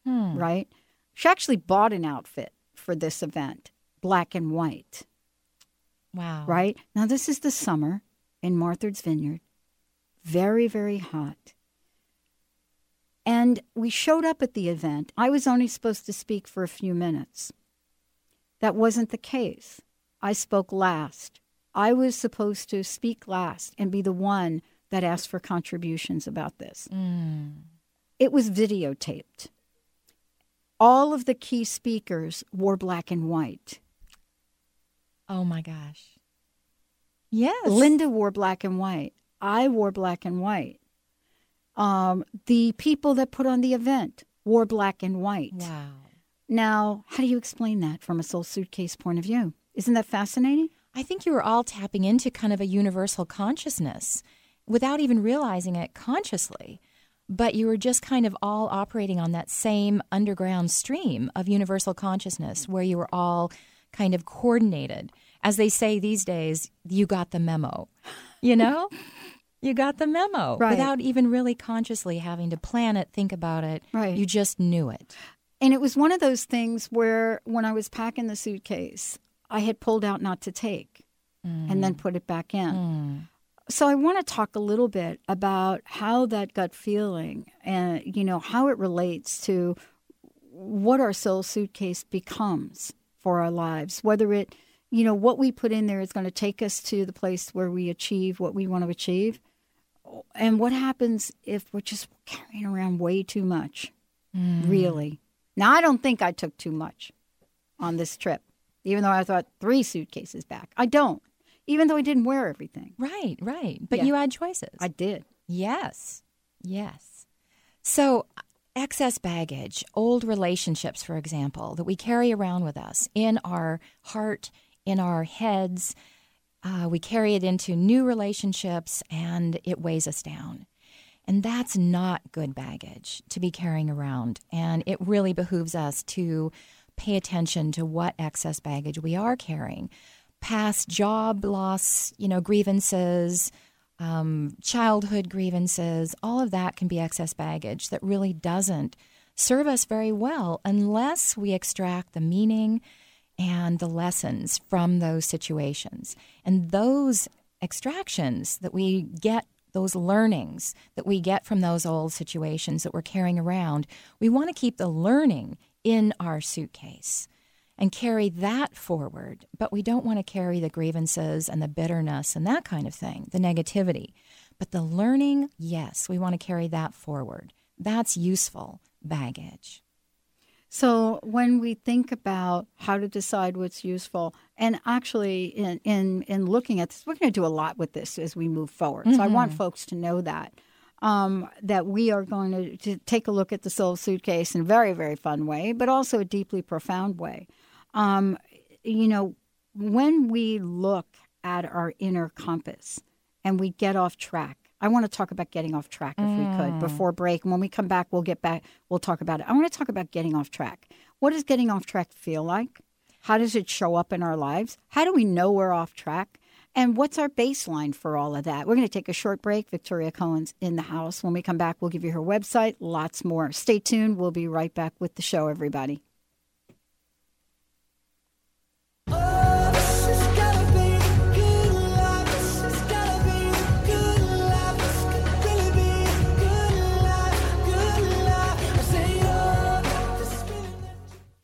Hmm. right? She actually bought an outfit for this event, black and white, Wow. right? Now, this is the summer in Martha's Vineyard very, very hot. And we showed up at the event. I was only supposed to speak for a few minutes. That wasn't the case. I spoke last. I was supposed to speak last and be the one that asked for contributions about this. Hmm. It was videotaped. All of the key speakers wore black and white. Oh my gosh. Yes. Linda wore black and white. I wore black and white. Um, the people that put on the event wore black and white. Wow. Now, how do you explain that from a soul suitcase point of view? Isn't that fascinating? I think you were all tapping into kind of a universal consciousness without even realizing it consciously. But you were just kind of all operating on that same underground stream of universal consciousness where you were all kind of coordinated. As they say these days, you got the memo. You know? you got the memo Right. without even really consciously having to plan it, think about it. Right. You just knew it. And it was one of those things where when I was packing the suitcase, I had pulled out not to take mm. and then put it back in. Mm. So I want to talk a little bit about how that gut feeling and you know how it relates to what our soul suitcase becomes for our lives, whether it you know what we put in there is going to take us to the place where we achieve what we want to achieve and what happens if we're just carrying around way too much? Mm. Really? Now, I don't think I took too much on this trip, even though I thought three suitcases back. I don't, even though I didn't wear everything. Right, right. But Yeah. you had choices. I did. Yes, yes. So, excess baggage, old relationships, for example, that we carry around with us in our heart, in our heads, uh, we carry it into new relationships and it weighs us down. And that's not good baggage to be carrying around. And it really behooves us to pay attention to what excess baggage we are carrying. Past job loss, you know, grievances, um, childhood grievances, all of that can be excess baggage that really doesn't serve us very well unless we extract the meaning and the lessons from those situations. And those extractions that we get, those learnings that we get from those old situations that we're carrying around, we want to keep the learning in our suitcase and carry that forward. But we don't want to carry the grievances and the bitterness and that kind of thing, the negativity. But the learning, yes, we want to carry that forward. That's useful baggage. So when we think about how to decide what's useful, and actually in in, in looking at this, we're going to do a lot with this as we move forward. So I want Mhm. folks to know that um, that we are going to, to take a look at the soul suitcase in a very very fun way, but also a deeply profound way. Um, you know, when we look at our inner compass and we get off track. I want to talk about getting off track if we could Mm. before break. And when we come back, we'll get back. We'll talk about it. I want to talk about getting off track. What does getting off track feel like? How does it show up in our lives? How do we know we're off track? And what's our baseline for all of that? We're going to take a short break. Victoria Coen's in the house. When we come back, we'll give you her website, lots more. Stay tuned. We'll be right back with the show, everybody.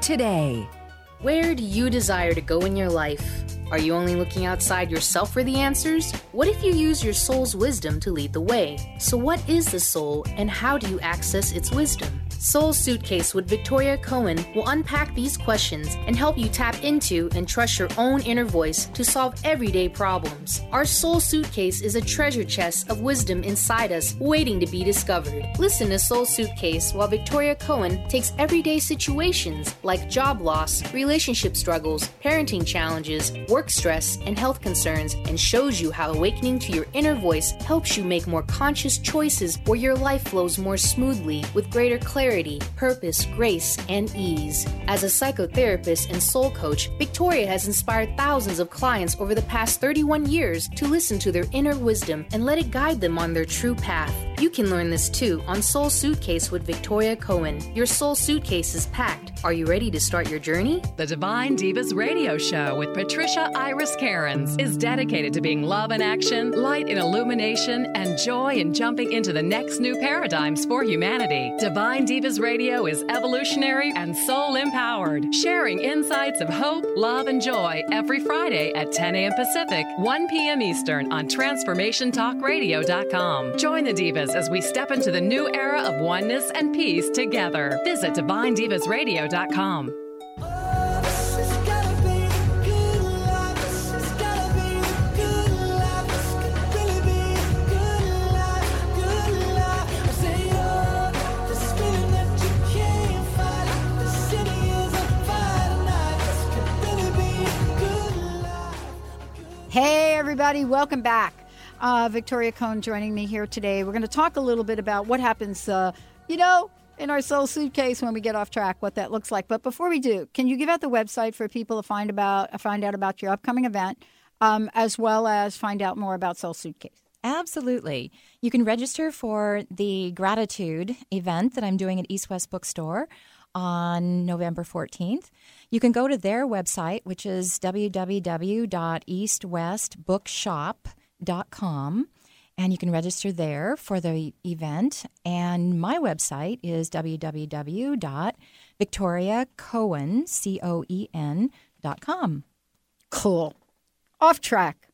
today. Where do you desire to go in your life? Are you only looking outside yourself for the answers? What if you use your soul's wisdom to lead the way? So, what is the soul and how do you access its wisdom? Soul Suitcase with Victoria Coen will unpack these questions and help you tap into and trust your own inner voice to solve everyday problems. Our Soul Suitcase is a treasure chest of wisdom inside us waiting to be discovered. Listen to Soul Suitcase while Victoria Coen takes everyday situations like job loss, relationship struggles, parenting challenges, work stress, and health concerns and shows you how awakening to your inner voice helps you make more conscious choices where your life flows more smoothly with greater clarity, purpose, grace, and ease. As a psychotherapist and soul coach, Victoria has inspired thousands of clients over the past 31 years to listen to their inner wisdom and let it guide them on their true path. You can learn this too on Soul Suitcase with Victoria Coen. Your soul suitcase is packed. Are you ready to start your journey? The Divine Divas Radio Show with Patricia Iris Cairns is dedicated to being love in action, light in illumination, and joy in jumping into the next new paradigms for humanity. Divine Divas Radio is evolutionary and soul empowered, sharing insights of hope, love, and joy every Friday at 10 a.m. Pacific, 1 p.m. Eastern on TransformationTalkRadio.com. Join the Divas as we step into the new era of oneness and peace together. Visit DivineDivasRadio.com. Hey, everybody, welcome back. Uh, Victoria Coen joining me here today. We're going to talk a little bit about what happens, uh, you know, in our soul suitcase when we get off track, what that looks like. But before we do, can you give out the website for people to find about find out about your upcoming event, um, as well as find out more about Soul Suitcase? Absolutely. You can register for the gratitude event that I'm doing at East West Bookstore on November 14th. You can go to their website, which is www.eastwestbookshop.com, and you can register there for the event. And my website is www.victoriacoen.com. Cool. Off track.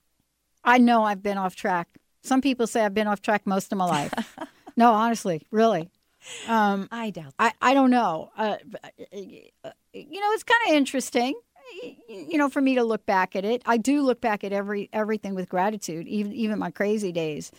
I know I've been off track. Some people say I've been off track most of my life. no, honestly, really. Um, I doubt. I I don't know. Uh, you know, it's kind of interesting. You know, for me to look back at it, I do look back at every everything with gratitude, even even my crazy days.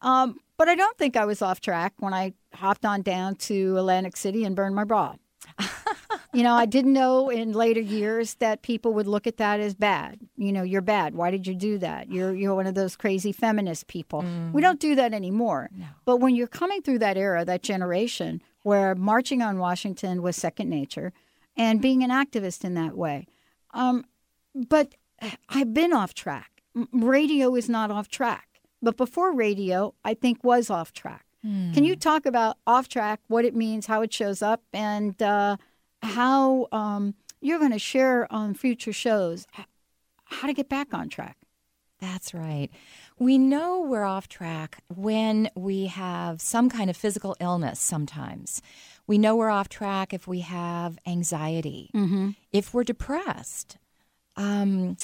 Um, but I don't think I was off track when I hopped on down to Atlantic City and burned my bra. you know, I didn't know in later years that people would look at that as bad. You know, you're bad. Why did you do that? You're you're one of those crazy feminist people. We don't do that anymore. But when you're coming through that era, that generation where marching on Washington was second nature and being an activist in that way. Um, but I've been off track. Radio is not off track. But before radio, I think was off track. Can you talk about off track, what it means, how it shows up, and uh, how um, you're going to share on future shows how to get back on track? That's right. We know we're off track when we have some kind of physical illness sometimes. We know we're off track if we have anxiety, Mm-hmm. if we're depressed, um,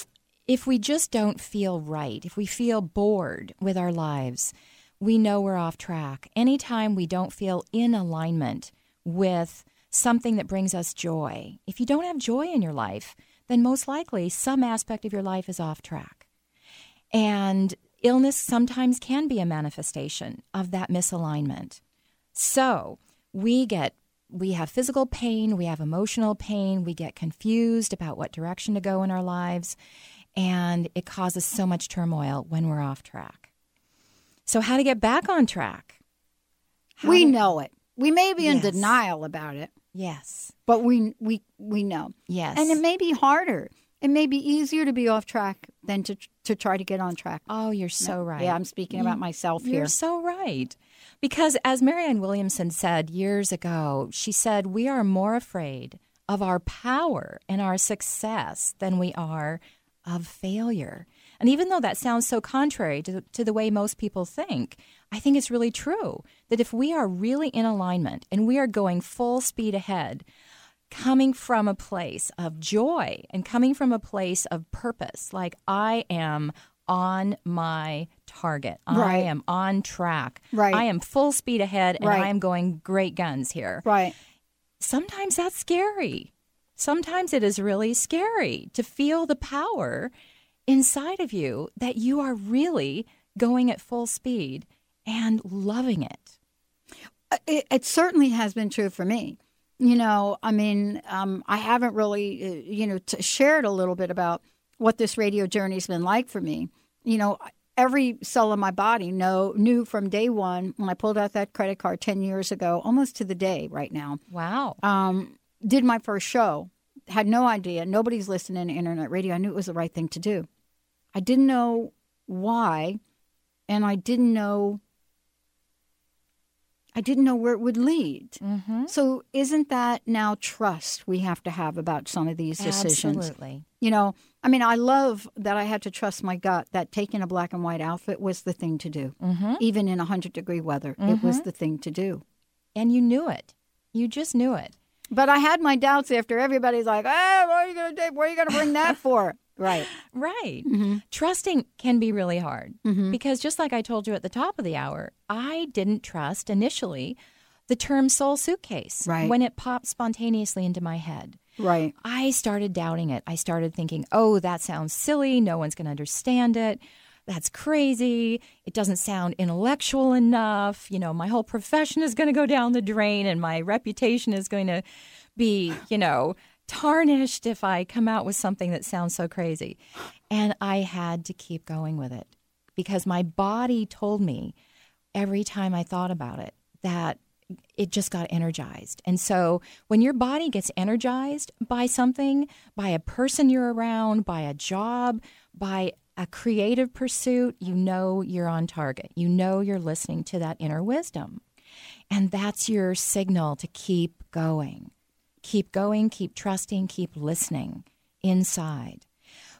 if we just don't feel right, if we feel bored with our lives, we know we're off track. Anytime we don't feel in alignment with something that brings us joy, if you don't have joy in your life, then most likely some aspect of your life is off track. And illness sometimes can be a manifestation of that misalignment. So we get we have physical pain, we have emotional pain, we get confused about what direction to go in our lives, and it causes so much turmoil when we're off track. So how to get back on track? How we to- know it. We may be in Yes. denial about it, Yes. but we we we know. Yes. And it may be harder. It may be easier to be off track than to to try to get on track. Oh, you're so right. Yeah, I'm speaking about myself You're here. so right. Because as Marianne Williamson said years ago, she said, We are more afraid of our power and our success than we are of failure. And even though that sounds so contrary to, to the way most people think, I think it's really true that if we are really in alignment and we are going full speed ahead, coming from a place of joy and coming from a place of purpose, like I am on my target, I am on track, Right. I am full speed ahead, and Right. I am going great guns here Right. sometimes that's scary. Sometimes it is really scary to feel the power inside of you that you are really going at full speed and loving it. It, it certainly has been true for me. You know, I mean, um, I haven't really, uh, you know, t- shared a little bit about what this radio journey's been like for me. You know, every cell in my body know knew from day one when I pulled out that credit card ten years ago, almost to the day right now. Wow. Um, did my first show, had no idea. Nobody's listening to internet radio. I knew it was the right thing to do. I didn't know why, and I didn't know I didn't know where it would lead. Mm-hmm. So, isn't that now trust we have to have about some of these decisions? Absolutely. You know, I mean, I love that I had to trust my gut that taking a black and white outfit was the thing to do. Mm-hmm. Even in 100 degree weather, it was Mhm. the thing to do. And you knew it. You just knew it. But I had my doubts after everybody's like, hey, what are you going to do? What are you going to bring that for? Right. Right. Mm-hmm. Trusting can be really hard because just like I told you at the top of the hour, I didn't trust initially the term soul suitcase Right. when it popped spontaneously into my head. Right. I started doubting it. I started thinking, oh, that sounds silly. No one's going to understand it. That's crazy. It doesn't sound intellectual enough. You know, my whole profession is going to go down the drain and my reputation is going to be, you know, tarnished if I come out with something that sounds so crazy. And I had to keep going with it because my body told me every time I thought about it that it just got energized. And so when your body gets energized by something, by a person you're around, by a job, by a creative pursuit, you know you're on target. You know you're listening to that inner wisdom. And that's your signal to keep going. Keep going, keep trusting, keep listening inside.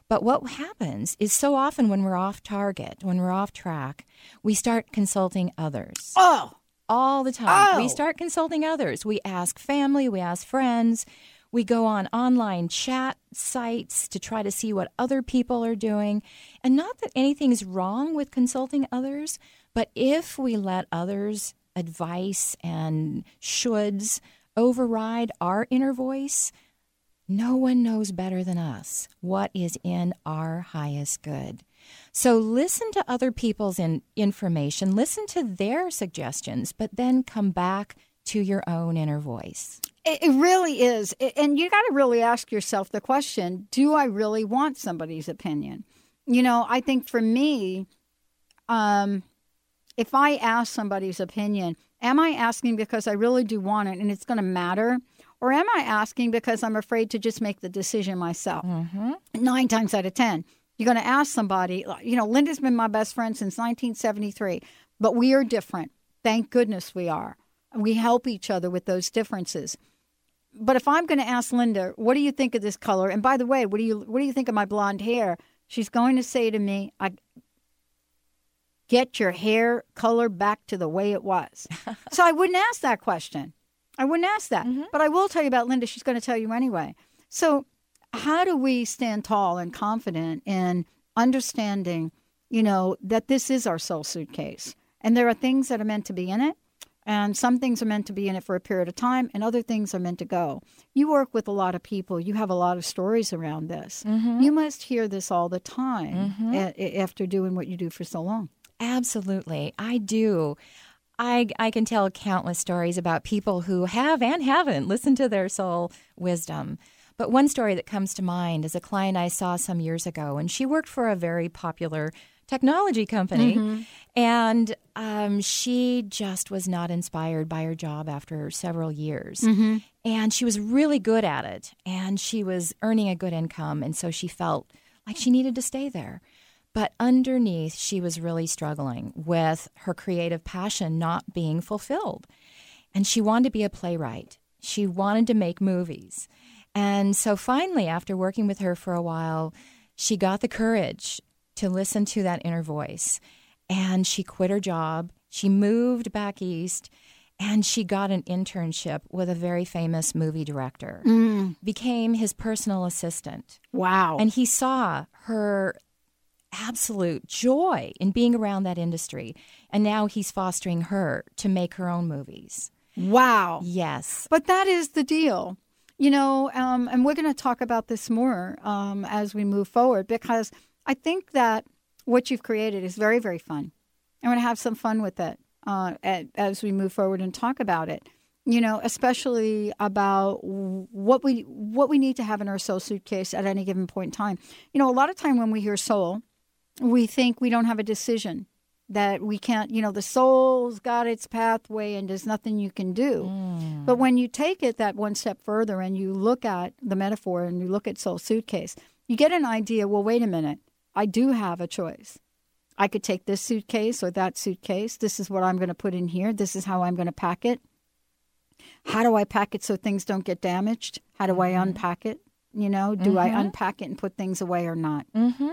But what happens is so often when we're off target, when we're off track, we start consulting others. Oh, all the time. Oh. We start consulting others. We ask family, we ask friends, we go on online chat sites to try to see what other people are doing. And not that anything's wrong with consulting others, but if we let others' advice and shoulds override our inner voice, no one knows better than us what is in our highest good. So listen to other people's in- information, listen to their suggestions, but then come back to your own inner voice. It, it really is. And you got to really ask yourself the question do I really want somebody's opinion? You know, I think for me, um, if I ask somebody's opinion, am I asking because I really do want it and it's going to matter? Or am I asking because I'm afraid to just make the decision myself? Nine times out of 10, you're going to ask somebody, you know, Linda's been my best friend since 1973, but we are different. Thank goodness we are. We help each other with those differences. But if I'm going to ask Linda, what do you think of this color? And by the way, what do you what do you think of my blonde hair? She's going to say to me, I get your hair color back to the way it was. so I wouldn't ask that question. I wouldn't ask that. Mm-hmm. But I will tell you about Linda. She's going to tell you anyway. So, how do we stand tall and confident in understanding, you know, that this is our soul suitcase? And there are things that are meant to be in it, and some things are meant to be in it for a period of time, and other things are meant to go. You work with a lot of people, you have a lot of stories around this. Mm-hmm. You must hear this all the time mm-hmm. a- a- after doing what you do for so long. Absolutely. I do. I, I can tell countless stories about people who have and haven't listened to their soul wisdom. But one story that comes to mind is a client I saw some years ago, and she worked for a very popular technology company. And um, she just was not inspired by her job after several years. And she was really good at it, and she was earning a good income. And so she felt like she needed to stay there. But underneath, she was really struggling with her creative passion not being fulfilled. And she wanted to be a playwright. She wanted to make movies. And so finally, after working with her for a while, she got the courage to listen to that inner voice. And she quit her job. She moved back east and she got an internship with a very famous movie director, mm. became his personal assistant. Wow. And he saw her absolute joy in being around that industry. And now he's fostering her to make her own movies. Wow. Yes. But that is the deal. You know, um, and we're going to talk about this more um, as we move forward because I think that what you've created is very, very fun. I'm going to have some fun with it uh, at, as we move forward and talk about it. You know, especially about what we what we need to have in our soul suitcase at any given point in time. You know, a lot of time when we hear soul, we think we don't have a decision that we can't you know the soul's got its pathway and there's nothing you can do but when you take it that one step further and you look at the metaphor and you look at soul suitcase you get an idea well wait a minute i do have a choice I could take this suitcase or that suitcase. This is what I'm going to put in here. This is how I'm going to pack it. How do I pack it so things don't get damaged? How do I unpack it? You know, do I Mhm. unpack it and put things away or not? Mm-hmm.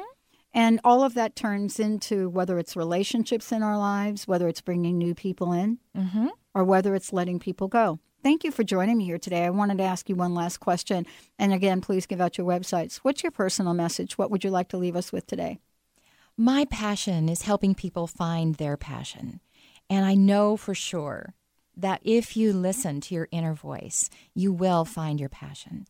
And all of that turns into whether it's relationships in our lives, whether it's bringing new people in, Mm-hmm. or whether it's letting people go. Thank you for joining me here today. I wanted to ask you one last question. And again, please give out your websites. What's your personal message? What would you like to leave us with today? My passion is helping people find their passion. And I know for sure that if you listen to your inner voice, you will find your passion.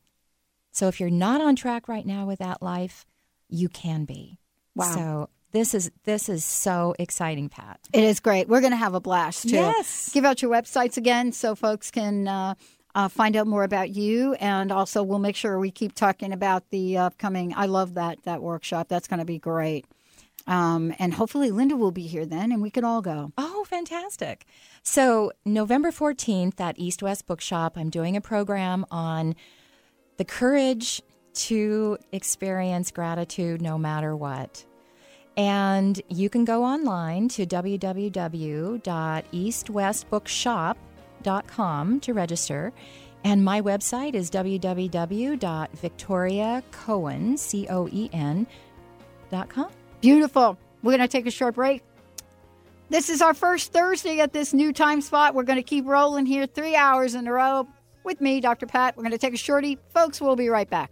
So if you're not on track right now with that life, you can be. Wow. So this is this is so exciting, Pat. It is great. We're going to have a blast too. Yes. Give out your websites again so folks can uh, uh, find out more about you, and also we'll make sure we keep talking about the upcoming. I love that that workshop. That's going to be great. Um, and hopefully Linda will be here then, and we can all go. Oh, fantastic. So, November 14th at East West Bookshop, I'm doing a program on the courage to experience gratitude no matter what. And you can go online to www.eastwestbookshop.com to register. And my website is www.victoriacoen, C-O-E-N, dot com. Beautiful. We're going to take a short break. This is our first Thursday at this new time spot. We're going to keep rolling here three hours in a row with me, Dr. Pat. We're going to take a shorty. Folks, we'll be right back.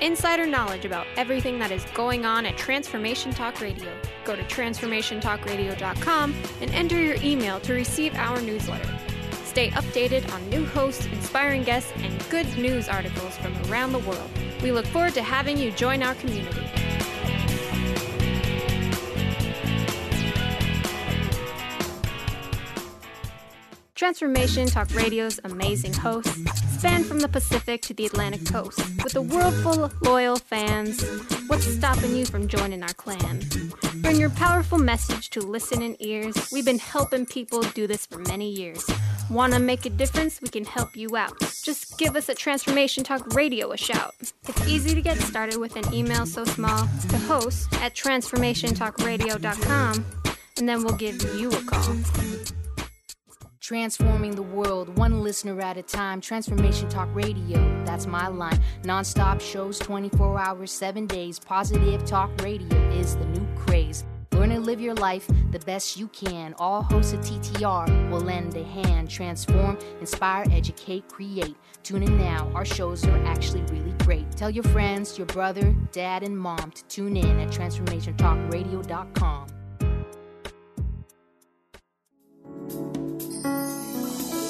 insider knowledge about everything that is going on at Transformation Talk Radio. Go to transformationtalkradio.com and enter your email to receive our newsletter. Stay updated on new hosts, inspiring guests, and good news articles from around the world. We look forward to having you join our community. Transformation Talk Radio's amazing hosts span from the Pacific to the Atlantic coast. With a world full of loyal fans, what's stopping you from joining our clan? Bring your powerful message to listening ears. We've been helping people do this for many years. Want to make a difference? We can help you out. Just give us at Transformation Talk Radio a shout. It's easy to get started with an email so small to host at transformationtalkradio.com, and then we'll give you a call. Transforming the world, one listener at a time. Transformation Talk Radio, that's my line. Non-stop shows, 24 hours, 7 days. Positive Talk Radio is the new craze. Learn and live your life the best you can. All hosts of TTR will lend a hand. Transform, inspire, educate, create. Tune in now, our shows are actually really great. Tell your friends, your brother, dad, and mom to tune in at transformationtalkradio.com.